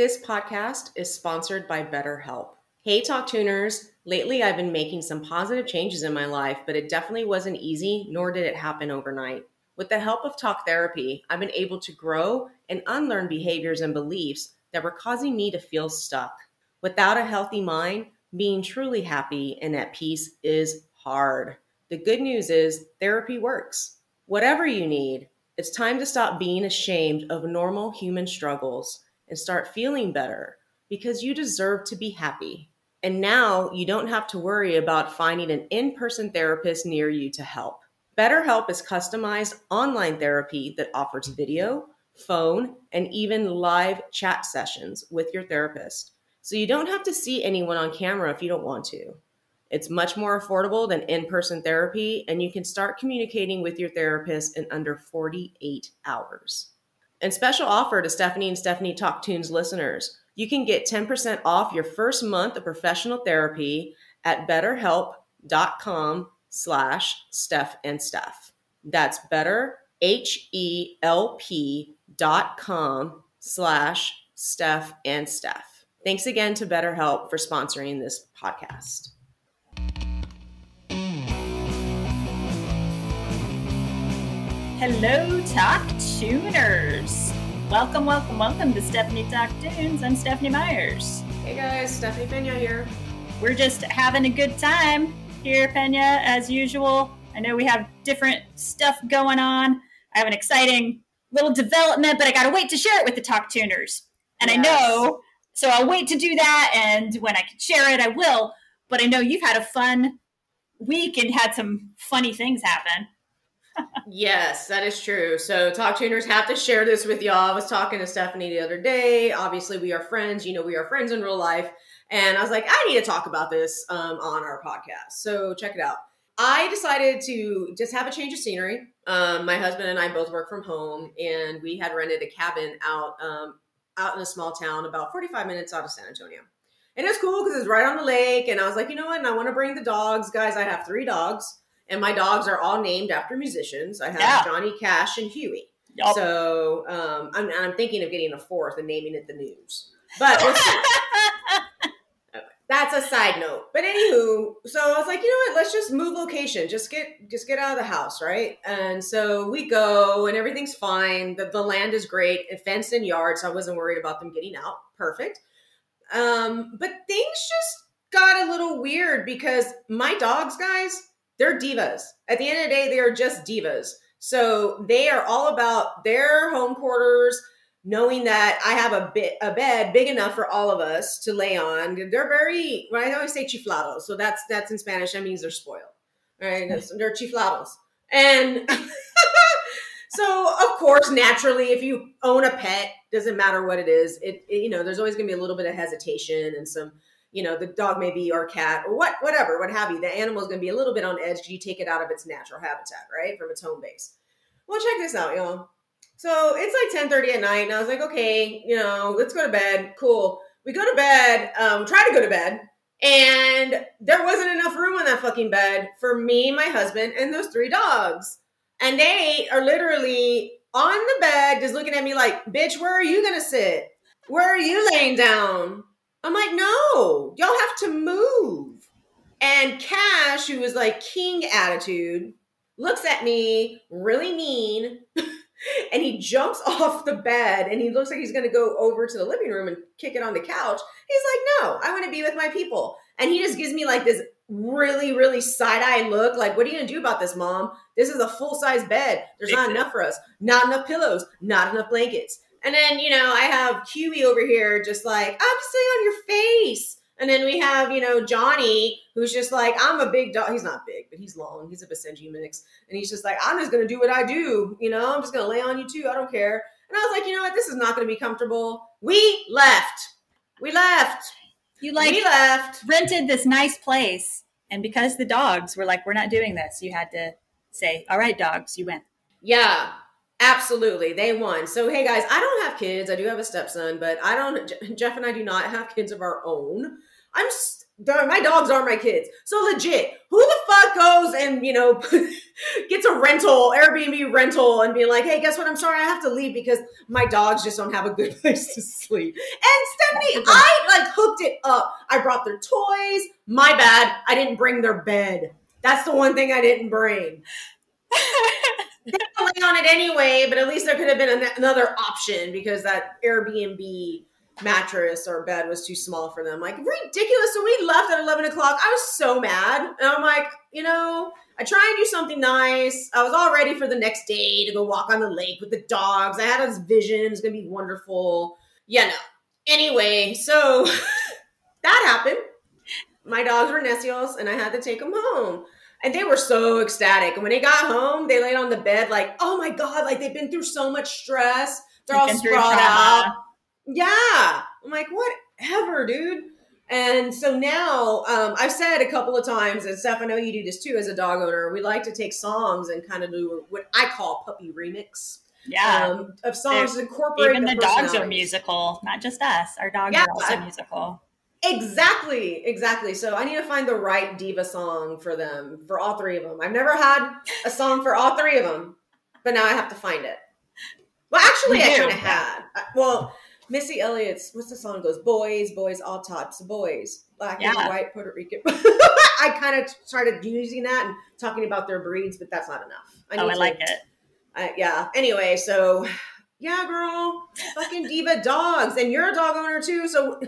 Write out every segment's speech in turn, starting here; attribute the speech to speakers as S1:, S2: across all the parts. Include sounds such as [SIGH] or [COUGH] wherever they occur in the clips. S1: This podcast is sponsored by BetterHelp. Hey, Talk Tuners. Lately, I've been making some positive changes in my life, but it definitely wasn't easy, nor did it happen overnight. With the help of talk therapy, I've been able to grow and unlearn behaviors and beliefs that were causing me to feel stuck. Without a healthy mind, being truly happy and at peace is hard. The good news is therapy works. Whatever you need, it's time to stop being ashamed of normal human struggles and start feeling better because you deserve to be happy. And now you don't have to worry about finding an in person therapist near you to help. BetterHelp is customized online therapy that offers video, phone, and even live chat sessions with your therapist. So you don't have to see anyone on camera if you don't want to. It's much more affordable than in person therapy, and you can start communicating with your therapist in under 48 hours. And special offer to Stephanie and Stephanie Talk Tunes listeners. You can get 10% off your first month of professional therapy at betterhelp.com slash Steph and Steph. That's better, H-E-L-P dot com slash Steph and Steph. Thanks again to BetterHelp for sponsoring this podcast. Hello, Talk Tuners. Welcome, welcome, welcome to Stephanie Talk Tunes. I'm Stephanie Myers.
S2: Hey guys, Stephanie Pena here.
S1: We're just having a good time here, Pena, as usual. I know we have different stuff going on. I have an exciting little development, but I got to wait to share it with the Talk Tuners. And yes. I know, so I'll wait to do that. And when I can share it, I will. But I know you've had a fun week and had some funny things happen
S2: yes, that is true. So, talk tuners have to share this with y'all. I was talking to Stephanie the other day. Obviously, we are friends. You know, we are friends in real life. And I was like, I need to talk about this um, on our podcast. So, check it out. I decided to just have a change of scenery. Um, my husband and I both work from home, and we had rented a cabin out um, out in a small town about 45 minutes out of San Antonio. And it's cool because it's right on the lake. And I was like, you know what? And I want to bring the dogs. Guys, I have three dogs. And my dogs are all named after musicians. I have yeah. Johnny Cash and Huey. Yep. So um, I'm, I'm, thinking of getting a fourth and naming it the news. But [LAUGHS] That's a side note. But anywho, so I was like, you know what? Let's just move location. Just get just get out of the house, right? And so we go, and everything's fine. The, the land is great, a fenced in yard, so I wasn't worried about them getting out. Perfect. Um, but things just got a little weird because my dogs, guys, they're divas. At the end of the day, they are just divas. So they are all about their home quarters, knowing that I have a bit a bed big enough for all of us to lay on. They're very I always say chiflados, so that's that's in Spanish. That means they're spoiled. Right? Mm-hmm. they're chiflados. And [LAUGHS] so of course, naturally, if you own a pet, doesn't matter what it is, it, it you know, there's always gonna be a little bit of hesitation and some you know the dog may be or cat or what whatever what have you the animal is going to be a little bit on edge because you take it out of its natural habitat right from its home base well check this out y'all so it's like 10 30 at night and i was like okay you know let's go to bed cool we go to bed um, try to go to bed and there wasn't enough room on that fucking bed for me my husband and those three dogs and they are literally on the bed just looking at me like bitch where are you gonna sit where are you laying down I'm like, no, y'all have to move. And Cash, who was like king attitude, looks at me really mean. [LAUGHS] and he jumps [LAUGHS] off the bed and he looks like he's going to go over to the living room and kick it on the couch. He's like, "No, I want to be with my people." And he just gives me like this really really side-eye look like, "What are you going to do about this, mom? This is a full-size bed. There's not enough for us. Not enough pillows, not enough blankets." And then, you know, I have Huey over here just like, I'm oh, just on your face. And then we have, you know, Johnny, who's just like, I'm a big dog. He's not big, but he's long. He's a Basenji mix. And he's just like, I'm just going to do what I do. You know, I'm just going to lay on you too. I don't care. And I was like, you know what? This is not going to be comfortable. We left. We left.
S1: You like,
S2: we
S1: left. Rented this nice place. And because the dogs were like, we're not doing this, you had to say, all right, dogs, you win.
S2: Yeah. Absolutely. They won. So, hey guys, I don't have kids. I do have a stepson, but I don't, Jeff and I do not have kids of our own. I'm, my dogs are my kids. So, legit, who the fuck goes and, you know, [LAUGHS] gets a rental, Airbnb rental, and be like, hey, guess what? I'm sorry I have to leave because my dogs just don't have a good [LAUGHS] place to sleep. And Stephanie, I like hooked it up. I brought their toys. My bad. I didn't bring their bed. That's the one thing I didn't bring. [LAUGHS] they lay on it anyway, but at least there could have been another option because that Airbnb mattress or bed was too small for them. Like ridiculous. So we left at eleven o'clock. I was so mad, and I'm like, you know, I try and do something nice. I was all ready for the next day to go walk on the lake with the dogs. I had this vision; it's gonna be wonderful. Yeah, no. Anyway, so [LAUGHS] that happened. My dogs were necios, and I had to take them home and they were so ecstatic. And when they got home, they laid on the bed like, oh my God, like they've been through so much stress. They're all sprawled out. Yeah. I'm like, whatever, dude. And so now um, I've said a couple of times, and Steph, I know you do this too as a dog owner, we like to take songs and kind of do what I call puppy remix.
S1: Yeah. Um,
S2: of songs incorporating
S1: Even the dogs are musical, not just us. Our dogs yeah, are also musical.
S2: Exactly, exactly. So I need to find the right diva song for them, for all three of them. I've never had a song for all three of them, but now I have to find it. Well, actually, I kind of had. Well, Missy Elliott's what's the song goes? Boys, boys, all types of boys, black yeah. and white, Puerto Rican. [LAUGHS] I kind of started using that and talking about their breeds, but that's not enough.
S1: I oh, I to, like it. Uh,
S2: yeah. Anyway, so yeah, girl, fucking diva dogs, and you're a dog owner too. So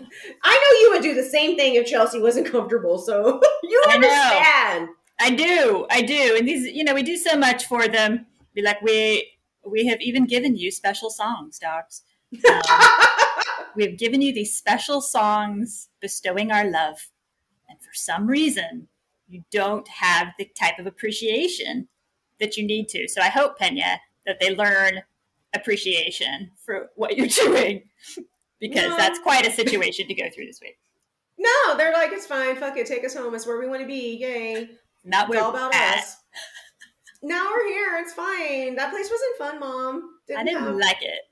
S2: I know you would do the same thing if Chelsea wasn't comfortable. So [LAUGHS] you understand.
S1: I, I, do, I do, and these, you know, we do so much for them. Be like, we we have even given you special songs, dogs. Um, [LAUGHS] we have given you these special songs bestowing our love, and for some reason, you don't have the type of appreciation that you need to. So I hope Pena that they learn appreciation for what you're [LAUGHS] doing because no. that's quite a situation to go through this week.
S2: No, they're like, it's fine. Fuck it. Take us home. It's where we want to be. Yay.
S1: Not
S2: it's
S1: all about at. us.
S2: now we're here. It's fine. That place wasn't fun, mom.
S1: Didn't I didn't have... like it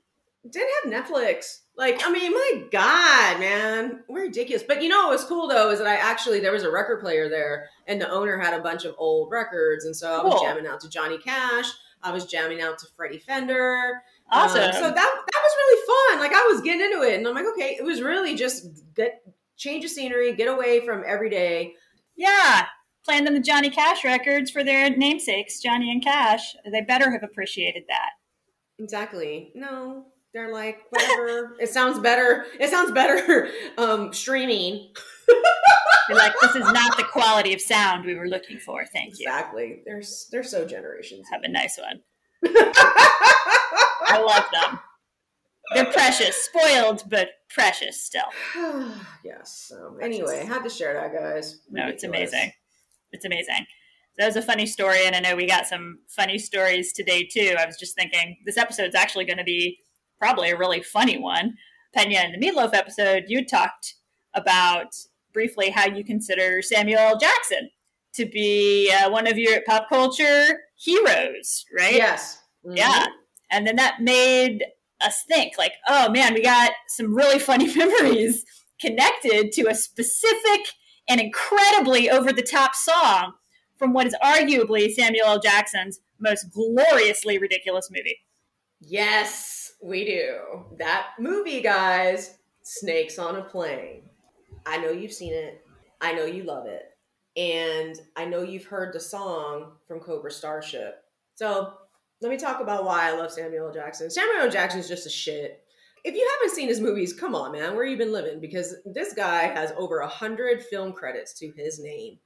S2: did not have Netflix. Like, I mean, my God, man, we're ridiculous. But you know what was cool though is that I actually there was a record player there, and the owner had a bunch of old records, and so I was jamming out to Johnny Cash. I was jamming out to Freddie Fender.
S1: Um, awesome. Um, so
S2: that that was really fun. Like I was getting into it, and I'm like, okay, it was really just get change of scenery, get away from every day.
S1: Yeah, playing them the Johnny Cash records for their namesakes, Johnny and Cash. They better have appreciated that.
S2: Exactly. No, they're like, whatever. it sounds better. It sounds better um, streaming.
S1: They're like, this is not the quality of sound we were looking for. Thank
S2: you. Exactly. They're they're so generations.
S1: Have a nice one. [LAUGHS] I love them. They're precious, spoiled, but precious still.
S2: [SIGHS] yes. Um, anyway, had to share that, guys. Ridiculous.
S1: No, it's amazing. It's amazing. That was a funny story, and I know we got some funny stories today too. I was just thinking this episode's actually going to be probably a really funny one. Pena in the Meatloaf episode, you talked about briefly how you consider Samuel L. Jackson to be uh, one of your pop culture heroes, right?
S2: Yes.
S1: Mm-hmm. Yeah. And then that made us think, like, oh man, we got some really funny [LAUGHS] memories connected to a specific and incredibly over the top song from what is arguably Samuel L. Jackson's most gloriously ridiculous movie.
S2: Yes. We do. That movie, guys, Snakes on a Plane. I know you've seen it. I know you love it. And I know you've heard the song from Cobra Starship. So let me talk about why I love Samuel Jackson. Samuel Jackson is just a shit. If you haven't seen his movies, come on, man, where you been living? Because this guy has over a hundred film credits to his name,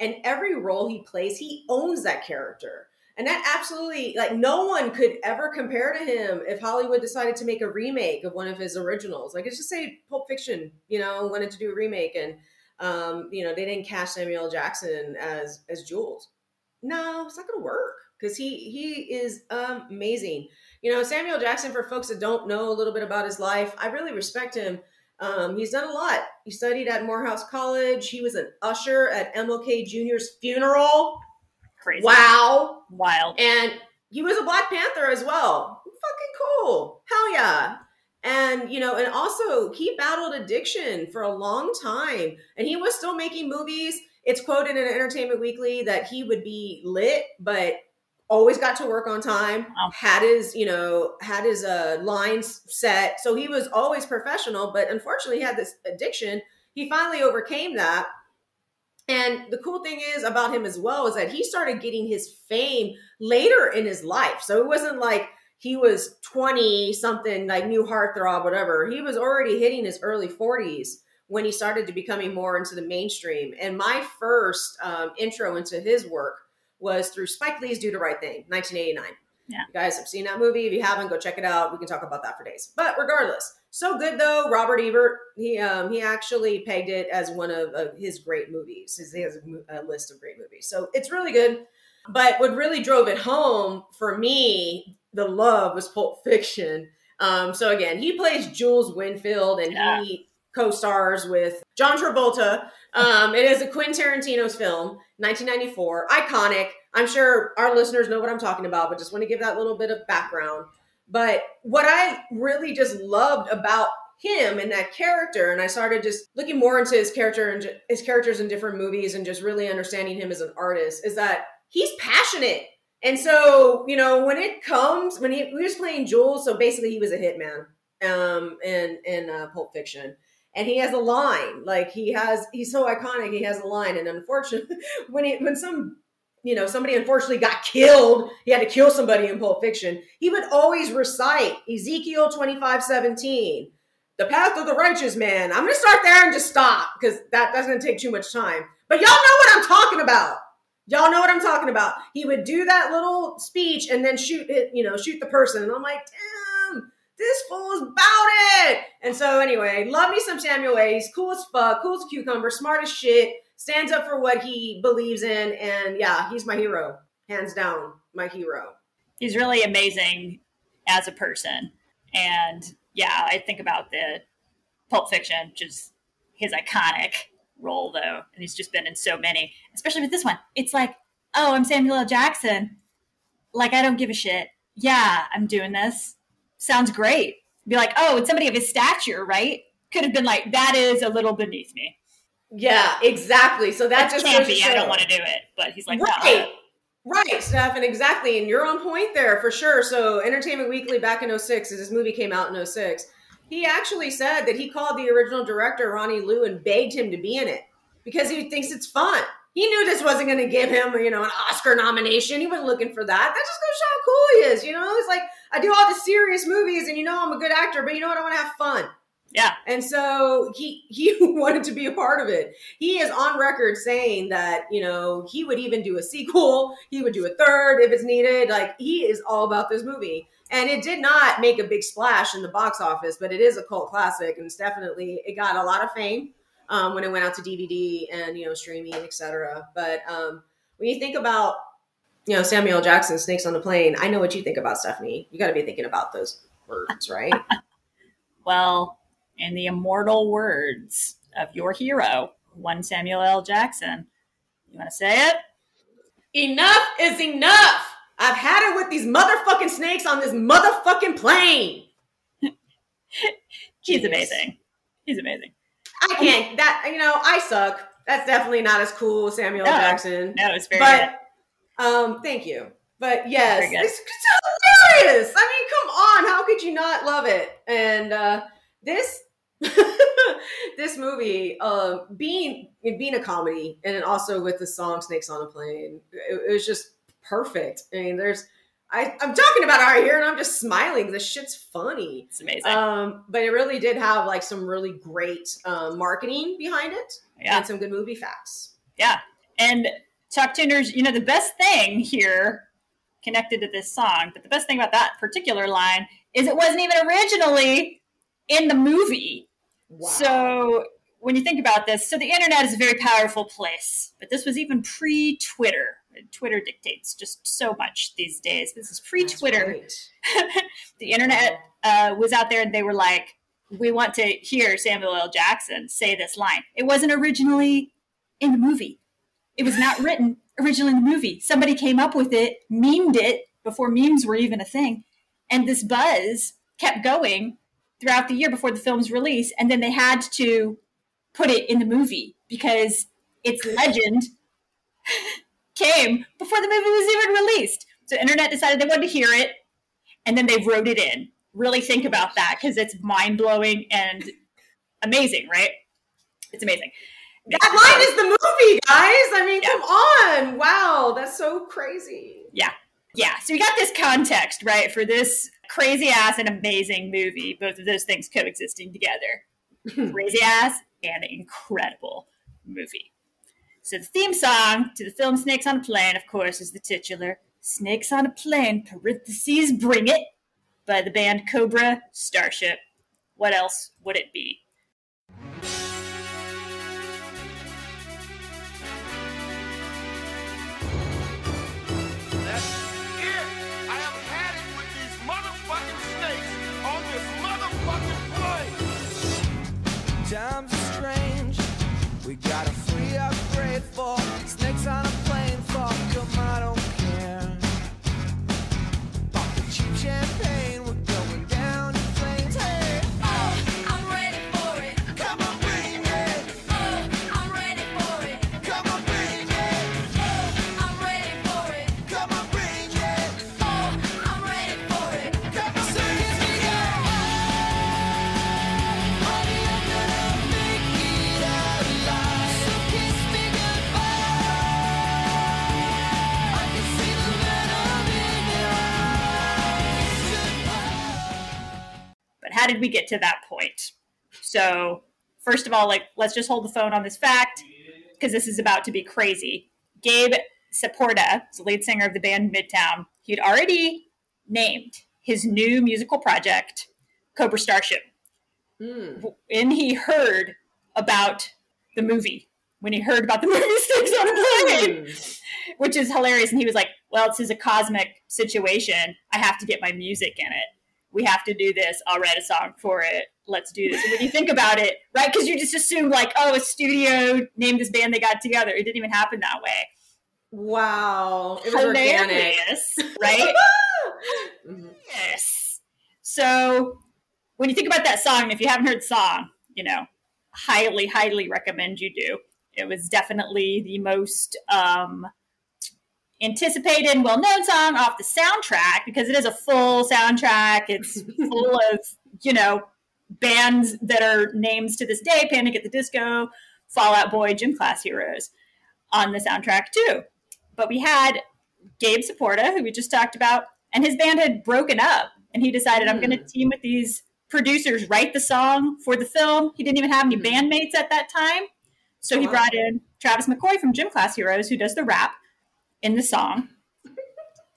S2: and every role he plays, he owns that character. And that absolutely, like, no one could ever compare to him if Hollywood decided to make a remake of one of his originals. Like, it's just say Pulp Fiction, you know, wanted to do a remake, and um, you know, they didn't cast Samuel Jackson as as Jules. No, it's not going to work because he he is amazing. You know, Samuel Jackson. For folks that don't know a little bit about his life, I really respect him. Um, he's done a lot. He studied at Morehouse College. He was an usher at MLK Jr.'s funeral.
S1: Crazy.
S2: Wow.
S1: Wild.
S2: And he was a Black Panther as well. Fucking cool. Hell yeah. And, you know, and also he battled addiction for a long time and he was still making movies. It's quoted in Entertainment Weekly that he would be lit, but always got to work on time, wow. had his, you know, had his uh, lines set. So he was always professional, but unfortunately he had this addiction. He finally overcame that and the cool thing is about him as well is that he started getting his fame later in his life. So it wasn't like he was 20 something, like new heartthrob, whatever. He was already hitting his early 40s when he started to becoming more into the mainstream. And my first um, intro into his work was through Spike Lee's Do the Right Thing, 1989. Yeah. You guys have seen that movie. If you haven't, go check it out. We can talk about that for days. But regardless, so good though, Robert Ebert. He um, he actually pegged it as one of, of his great movies. he has a, a list of great movies, so it's really good. But what really drove it home for me, the love was Pulp Fiction. Um, so again, he plays Jules Winfield, and yeah. he co-stars with John Travolta. Um, it is a Quentin Tarantino's film, 1994, iconic. I'm sure our listeners know what I'm talking about, but just want to give that little bit of background. But what I really just loved about him and that character and i started just looking more into his character and his characters in different movies and just really understanding him as an artist is that he's passionate and so you know when it comes when he, was playing jules so basically he was a hitman um in in uh, pulp fiction and he has a line like he has he's so iconic he has a line and unfortunately [LAUGHS] when he when some you know, somebody unfortunately got killed. He had to kill somebody in Pulp Fiction. He would always recite Ezekiel 25 17, the path of the righteous man. I'm going to start there and just stop because that, doesn't take too much time. But y'all know what I'm talking about. Y'all know what I'm talking about. He would do that little speech and then shoot it, you know, shoot the person. And I'm like, damn, this fool is about it. And so, anyway, love me some Samuel L. He's cool as fuck, cool as cucumber, smart as shit stands up for what he believes in. And yeah, he's my hero, hands down, my hero.
S1: He's really amazing as a person. And yeah, I think about the Pulp Fiction, just his iconic role though. And he's just been in so many, especially with this one. It's like, oh, I'm Samuel L. Jackson. Like, I don't give a shit. Yeah, I'm doing this. Sounds great. Be like, oh, it's somebody of his stature, right? Could have been like, that is a little beneath me.
S2: Yeah, exactly. So that it just
S1: can't be. I don't want to do it, but he's like, right, no.
S2: right, Steph, and exactly. And you're on point there for sure. So Entertainment Weekly back in 06, as this movie came out in 06, he actually said that he called the original director Ronny Yu and begged him to be in it because he thinks it's fun. He knew this wasn't going to give him, you know, an Oscar nomination. He wasn't looking for that. That just goes how cool he is. You know, he's like, I do all the serious movies, and you know, I'm a good actor, but you know what? I want to have fun.
S1: Yeah.
S2: And so he he [LAUGHS] wanted to be a part of it. He is on record saying that, you know, he would even do a sequel, he would do a third if it's needed. Like he is all about this movie. And it did not make a big splash in the box office, but it is a cult classic and it's definitely it got a lot of fame um, when it went out to DVD and, you know, streaming, etc. But um, when you think about you know Samuel Jackson snakes on the plane, I know what you think about Stephanie. You got to be thinking about those words, right? [LAUGHS]
S1: well, in the immortal words of your hero, one Samuel L. Jackson. You want to say it?
S2: Enough is enough. I've had it with these motherfucking snakes on this motherfucking plane.
S1: [LAUGHS] He's amazing. He's amazing.
S2: I can't. That you know, I suck. That's definitely not as cool, Samuel no, Jackson.
S1: No, it's very. But
S2: good. um, thank you. But yes, it's, it's hilarious. I mean, come on, how could you not love it? And uh, this [LAUGHS] this movie, um, being being a comedy, and also with the song "Snakes on a Plane," it, it was just perfect. I mean, there's I, am talking about it right here, and I'm just smiling. This shit's funny.
S1: It's amazing. Um,
S2: but it really did have like some really great uh, marketing behind it, yeah. and some good movie facts.
S1: Yeah, and Talk Tuners, you know, the best thing here connected to this song, but the best thing about that particular line is it wasn't even originally in the movie. Wow. So when you think about this, so the internet is a very powerful place, but this was even pre Twitter. Twitter dictates just so much these days. This is pre Twitter. [LAUGHS] the internet uh, was out there and they were like, we want to hear Samuel L. Jackson say this line. It wasn't originally in the movie, it was not written originally in the movie. Somebody came up with it, memed it before memes were even a thing. And this buzz kept going throughout the year before the film's release, and then they had to put it in the movie because its legend [LAUGHS] came before the movie was even released. So internet decided they wanted to hear it, and then they wrote it in. Really think about that because it's mind blowing and amazing, right? It's amazing.
S2: That line is the movie, guys. I mean, yeah. come on. Wow, that's so crazy.
S1: Yeah. Yeah. So we got this context, right, for this crazy ass and amazing movie. Both of those things coexisting together. [LAUGHS] crazy ass and incredible movie. So the theme song to the film Snakes on a Plane, of course, is the titular Snakes on a Plane, parentheses, bring it, by the band Cobra Starship. What else would it be? did we get to that point? So, first of all, like, let's just hold the phone on this fact because this is about to be crazy. Gabe Saporta, the lead singer of the band Midtown, he'd already named his new musical project Cobra Starship. Mm. he heard about the movie when he heard about the movie [LAUGHS] Snakes on a Plane, mm. which is hilarious. And he was like, Well, this is a cosmic situation. I have to get my music in it we have to do this. I'll write a song for it. Let's do this. And when you think about it, right? Because you just assume like, oh, a studio named this band, they got together. It didn't even happen that way.
S2: Wow,
S1: it was organic, right? [LAUGHS] yes. So when you think about that song, if you haven't heard song, you know, highly, highly recommend you do. It was definitely the most um, anticipated and well-known song off the soundtrack because it is a full soundtrack. It's full [LAUGHS] of you know bands that are names to this day: Panic at the Disco, Fall Out Boy, Gym Class Heroes, on the soundtrack too. But we had Gabe Saporta, who we just talked about, and his band had broken up, and he decided, mm. "I'm going to hmm. team with these." Producers write the song for the film. He didn't even have any hmm. bandmates at that time. So he oh, brought in Travis McCoy from Gym Class Heroes, who does the rap, in the song.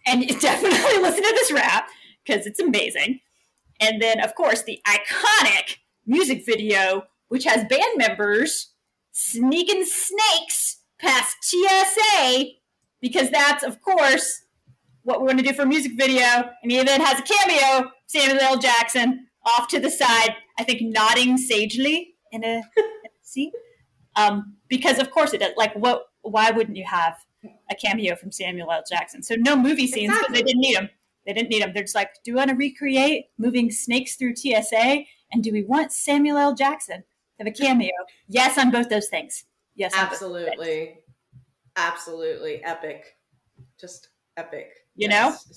S1: and [LAUGHS] definitely listen to this rap because it's amazing. And then, of course, the iconic music video, which has band members sneaking snakes past TSA, because that's, of course, what we're going to do for a music video. And he has a cameo, Samuel L. Jackson, off to the side, I think nodding sagely in a seat, um, because of course it does. Like, what? Why wouldn't you have a cameo from Samuel L. Jackson. So no movie scenes, exactly. they didn't need them. They didn't need them. They're just like, do we want to recreate moving snakes through TSA? And do we want Samuel L. Jackson to have a cameo? yes, on both those things. Yes,
S2: absolutely, absolutely epic, just epic.
S1: You yes. know,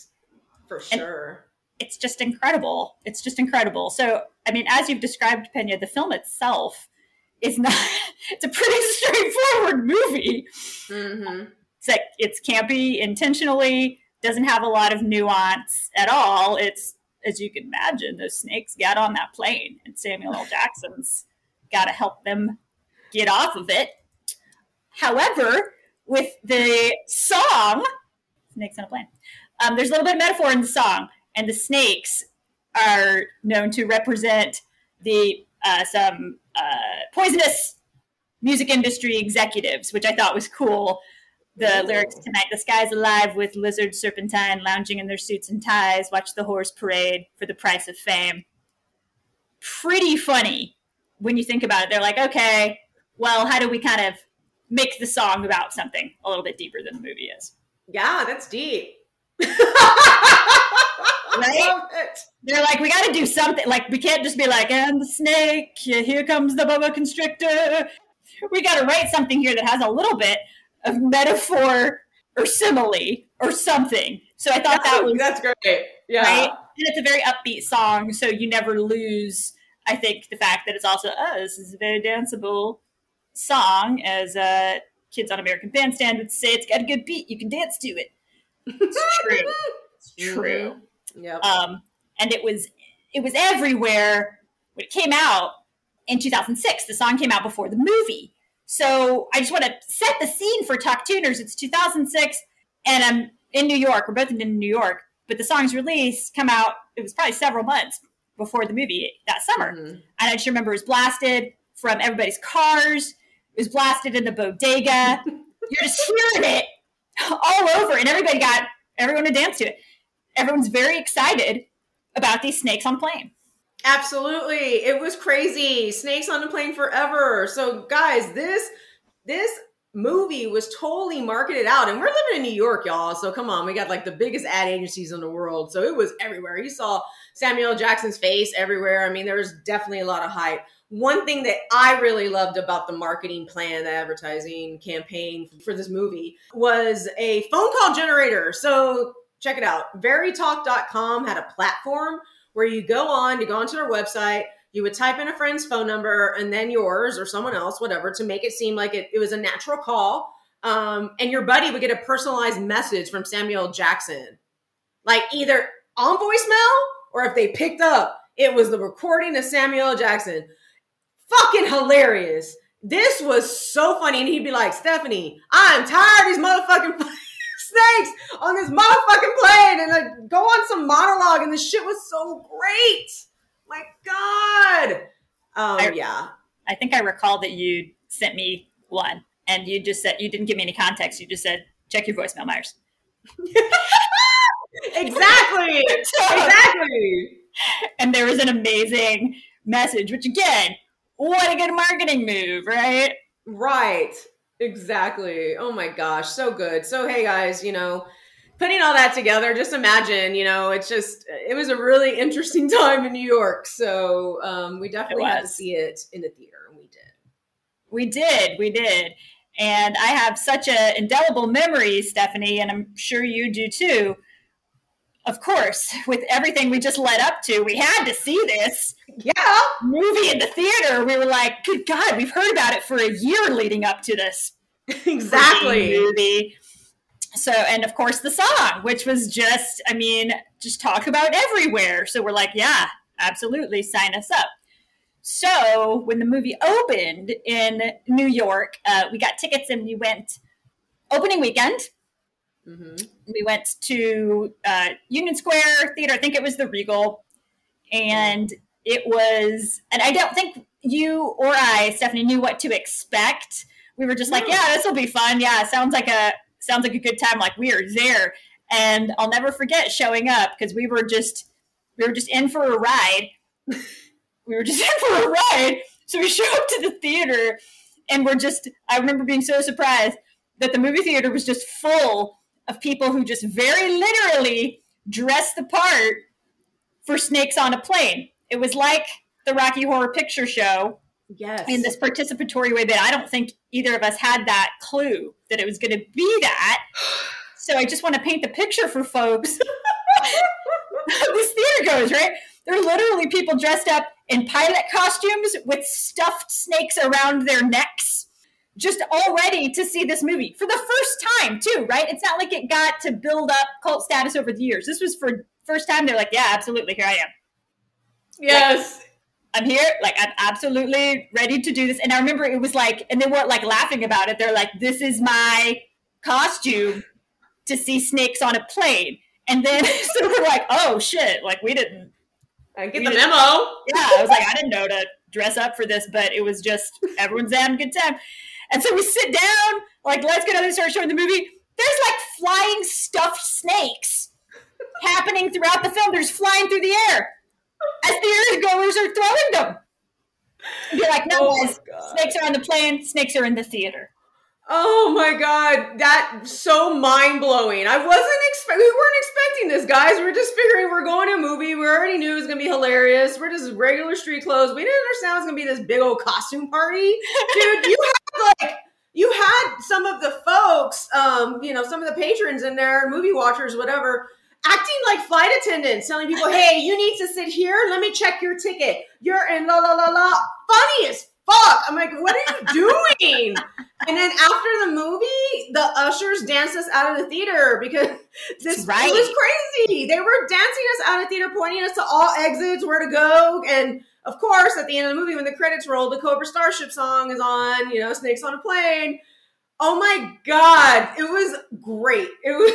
S2: for sure. And
S1: it's just incredible. It's just incredible. So, I mean, as you've described, Pena, the film itself is not. [LAUGHS] It's a pretty [LAUGHS] straightforward movie. Mm-hmm it's campy intentionally, doesn't have a lot of nuance at all. It's as you can imagine, those snakes got on that plane, and Samuel L. Jackson's got to help them get off of it. However, with the song "Snakes on a Plane," um, there's a little bit of metaphor in the song, and the snakes are known to represent the uh, some uh, poisonous music industry executives, which I thought was cool the lyrics tonight. The sky's alive with lizard serpentine lounging in their suits and ties. Watch the horse parade for the price of fame. Pretty funny when you think about it. They're like, okay, well, how do we kind of make the song about something a little bit deeper than the movie is?
S2: Yeah, that's deep. [LAUGHS] right?
S1: They're like, we got to do something. Like, we can't just be like, and the snake, here comes the boa constrictor. We got to write something here that has a little bit of metaphor or simile or something. So I thought that's, that was
S2: that's great. Yeah. Right? And
S1: it's a very upbeat song, so you never lose, I think, the fact that it's also, oh, this is a very danceable song, as uh, kids on American Bandstand would say, it's got a good beat, you can dance to it.
S2: It's [LAUGHS] true. it's true. Yeah. Um,
S1: and it was it was everywhere when it came out in 2006. The song came out before the movie. So I just want to set the scene for Talk Tuners. It's 2006, and I'm in New York. We're both in New York, but the song's release come out. It was probably several months before the movie that summer, mm-hmm. and I just remember it was blasted from everybody's cars. It was blasted in the bodega. [LAUGHS] You're just hearing it all over, and everybody got everyone to dance to it. Everyone's very excited about these snakes on plane.
S2: Absolutely. It was crazy. Snakes on a plane forever. So guys, this this movie was totally marketed out and we're living in New York, y'all. So come on, we got like the biggest ad agencies in the world. So it was everywhere. You saw Samuel Jackson's face everywhere. I mean, there was definitely a lot of hype. One thing that I really loved about the marketing plan, the advertising campaign for this movie was a phone call generator. So check it out. Verytalk.com had a platform where you go on, you go onto their website, you would type in a friend's phone number and then yours or someone else, whatever, to make it seem like it, it was a natural call. Um, and your buddy would get a personalized message from Samuel Jackson, like either on voicemail or if they picked up, it was the recording of Samuel Jackson. Fucking hilarious. This was so funny. And he'd be like, Stephanie, I'm tired of these motherfucking snakes on this motherfucking plane and like go on some monologue and the shit was so great. My God. Um, I, yeah.
S1: I think I recall that you sent me one and you just said, you didn't give me any context. You just said, check your voicemail, Myers. [LAUGHS]
S2: exactly. [LAUGHS] exactly.
S1: And there was an amazing message, which again, what a good marketing move, right?
S2: Right. Exactly. Oh my gosh, so good. So hey guys, you know, putting all that together, just imagine, you know, it's just it was a really interesting [LAUGHS] time in New York. So um, we definitely had to see it in the theater, and we did.
S1: We did, we did. And I have such an indelible memory, Stephanie, and I'm sure you do too, of course, with everything we just led up to, we had to see this
S2: yeah.
S1: movie in the theater. We were like, good God, we've heard about it for a year leading up to this.
S2: [LAUGHS] Exactly.
S1: Movie. So, and of course, the song, which was just, I mean, just talk about everywhere. So we're like, yeah, absolutely, sign us up. So when the movie opened in New York, uh, we got tickets and we went opening weekend Mm-hmm. We went to uh, Union Square Theater. I think it was the Regal, and it was. And I don't think you or I, Stephanie, knew what to expect. We were just like, "Yeah, this will be fun. Yeah, sounds like a sounds like a good time. Like we are there." And I'll never forget showing up because we were just we were just in for a ride. we were just [LAUGHS] in for a ride. So we show up to the theater, and we're just. I remember being so surprised that the movie theater was just full of people who just very literally dressed the part for snakes on a plane. It was like the Rocky Horror Picture Show.
S2: Yes.
S1: In this participatory way, but I don't think either of us had that clue that it was going to be that. [SIGHS] So I just want to paint the picture for folks. [LAUGHS] this theater goes, right? They're literally people dressed up in pilot costumes with stuffed snakes around their necks just already to see this movie for the first time too, right? It's not like it got to build up cult status over the years. This was for first time. They're like, yeah, absolutely, here I am.
S2: Yes. Like,
S1: I'm here, like I'm absolutely ready to do this. And I remember it was like, and they weren't like laughing about it. They're like, this is my costume to see snakes on a plane. And then [LAUGHS] so we're like, oh shit, like we didn't
S2: I get we
S1: the
S2: memo.
S1: Yeah, I was like, I didn't know to dress up for this, but it was just everyone's having a good time. And so we sit down, like, let's get out start showing the movie. There's like flying stuffed snakes happening throughout the film. There's flying through the air as the goers are throwing them. You're like, no, oh guys, snakes are on the plane, snakes are in the theater.
S2: Oh my god, that's so mind blowing. I wasn't expect we weren't expecting this, guys. We are just figuring we're going to a movie. We already knew it was gonna be hilarious. We're just regular street clothes. We didn't understand it was gonna be this big old costume party. Dude, you [LAUGHS] like you had some of the folks, um, you know, some of the patrons in there, movie watchers, whatever, acting like flight attendants, telling people, "Hey, you need to sit here. Let me check your ticket. You're in la la la la." Funny as fuck. I'm like, "What are you doing?" and then after the movie, the ushers danced us out of the theater because [LAUGHS] this right. was crazy. They were dancing us out of theater, pointing us to all exits, where to go, and of course, at the end of the movie when the credits roll, the Cobra Starship song is on, you know, Snakes on a Plane. Oh my God. It was great.
S1: It was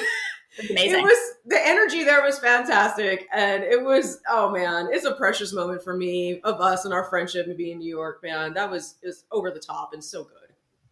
S1: amazing. It was
S2: the energy there was fantastic. And it was, oh man, it's a precious moment for me of us and our friendship and being in New York, man. That was it was over the top and so good.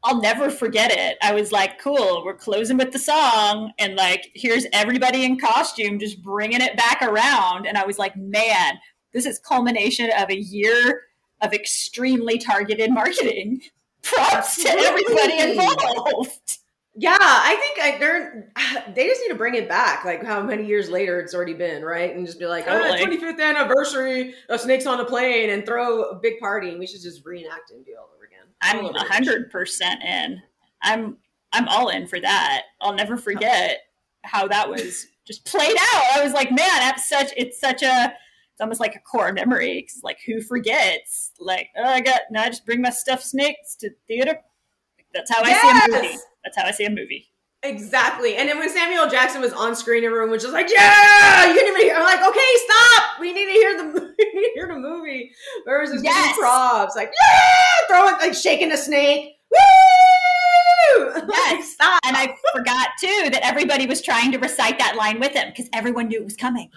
S1: I'll never forget it. I was like, cool, we're closing with the song. And like, here's everybody in costume just bringing it back around. And I was like, man, this is culmination of a year of extremely targeted marketing. [LAUGHS] Props to everybody involved.
S2: Yeah, I think I, they're they just need to bring it back. Like how many years later it's already been, right? And just be like, oh, totally. 25th anniversary of Snakes on a Plane, and throw a big party, and we should just reenact and do it all over again.
S1: I'm hundred percent in. I'm I'm all in for that. I'll never forget how that was just played out. I was like, man, that's such it's such a it's almost like a core memory. Cause like who forgets? Like, oh, I got now I just bring my stuffed snakes to theater. That's how yes! I see a movie. That's how I see a movie.
S2: Exactly. And then when Samuel Jackson was on screen, everyone was just like, Yeah, you can not even hear I'm like, okay, stop. We need to hear the [LAUGHS] hear the movie. Where was this yes. props? Like, yeah, throwing like shaking a snake. Woo! [LAUGHS]
S1: Yes. stop. And I forgot too that everybody was trying to recite that line with him because everyone knew it was coming.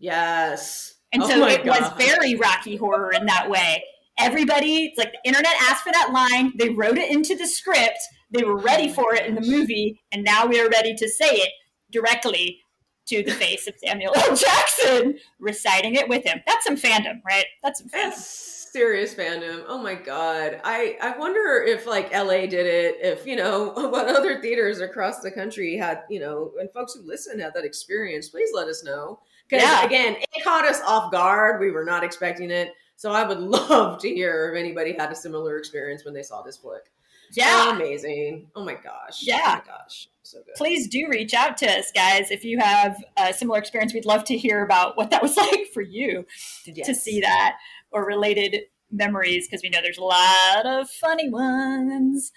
S2: Yes.
S1: And oh so it God. was very Rocky Horror in that way. Everybody, it's like the internet asked for that line. They wrote it into the script. They were ready oh for it in the movie. And now we are ready to say it directly to the face of Samuel L. [LAUGHS] Jackson, reciting it with him. That's some fandom, right? That's some fandom. That's
S2: serious fandom. Oh my god. I I wonder if like LA did it, if you know, [LAUGHS] what other theaters across the country had, you know, and folks who listen had that experience. Please let us know. Because yeah. again, it caught us off guard. We were not expecting it. So I would [LAUGHS] love to hear if anybody had a similar experience when they saw this flick.
S1: Yeah.
S2: So amazing. Oh my gosh. Oh
S1: yeah.
S2: Oh
S1: my gosh. So good. Please do reach out to us, guys, if you have a similar experience. We'd love to hear about what that was [LAUGHS] like for you yes. to see that or related memories because we know there's a lot of funny ones.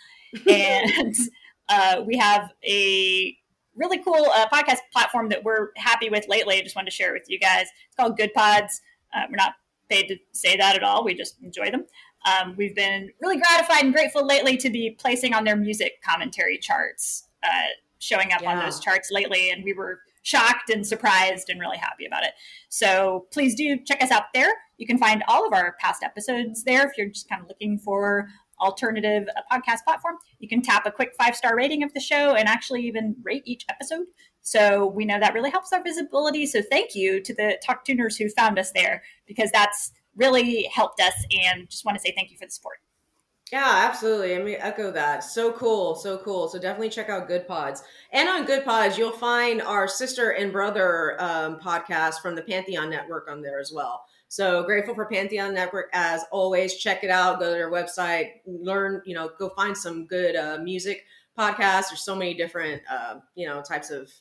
S1: [LAUGHS] and uh, we have a really cool uh, podcast platform that we're happy with lately. I just wanted to share with you guys. It's called Goodpods. Uh, we're not paid to say that at all. We just enjoy them. Um, we've been really gratified and grateful lately to be placing on their music commentary charts, uh, showing up yeah. on those charts lately. And we were shocked and surprised and really happy about it. So please do check us out there. You can find all of our past episodes there if you're just kind of looking for alternative uh, podcast platform, you can tap a quick five star rating of the show and actually even rate each episode. So we know that really helps our visibility. So thank you to the talk tuners who found us there because that's really helped us. And just want to say thank you for the support. Yeah, absolutely. I mean, echo that. So cool. So cool. So definitely check out Goodpods. And on Goodpods, you'll find our sister and brother um, podcast from the Pantheon Network on there as well. So grateful for Pantheon Network as always. Check it out. Go to their website. Learn, you know, go find some good uh, music podcasts. There's so many different, uh, you know, types of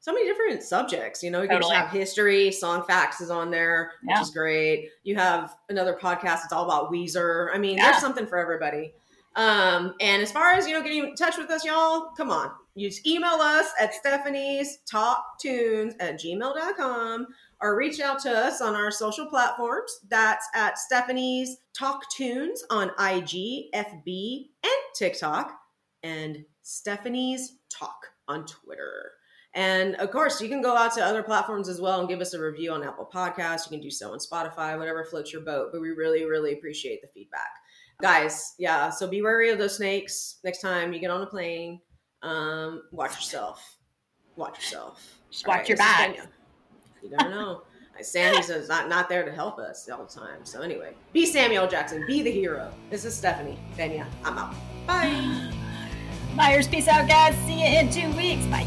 S1: so many different subjects. You know, you can just have history, song facts is on there, yeah. which is great. You have another podcast It's all about Weezer. I mean, yeah. there's something for everybody. Um, and as far as you know, getting in touch with us, y'all, come on. You just email us at Stephanie's Talk Tunes at gmail.com or reach out to us on our social platforms. That's at Stephanie's Talk Tunes on IG, FB, and TikTok, and Stephanie's Talk on Twitter. And of course, you can go out to other platforms as well and give us a review on Apple Podcasts. You can do so on Spotify, whatever floats your boat. But we really, really appreciate the feedback. Guys, yeah, so be wary of those snakes next time you get on a plane. Um, watch yourself. Watch yourself. Just watch right, your back. You don't know. Sammy's not, not there to help us all the time. So anyway, be Samuel Jackson. Be the hero. This is Stephanie. Dania, I'm out. Bye. Myers. peace out, guys. See you in two weeks. Bye.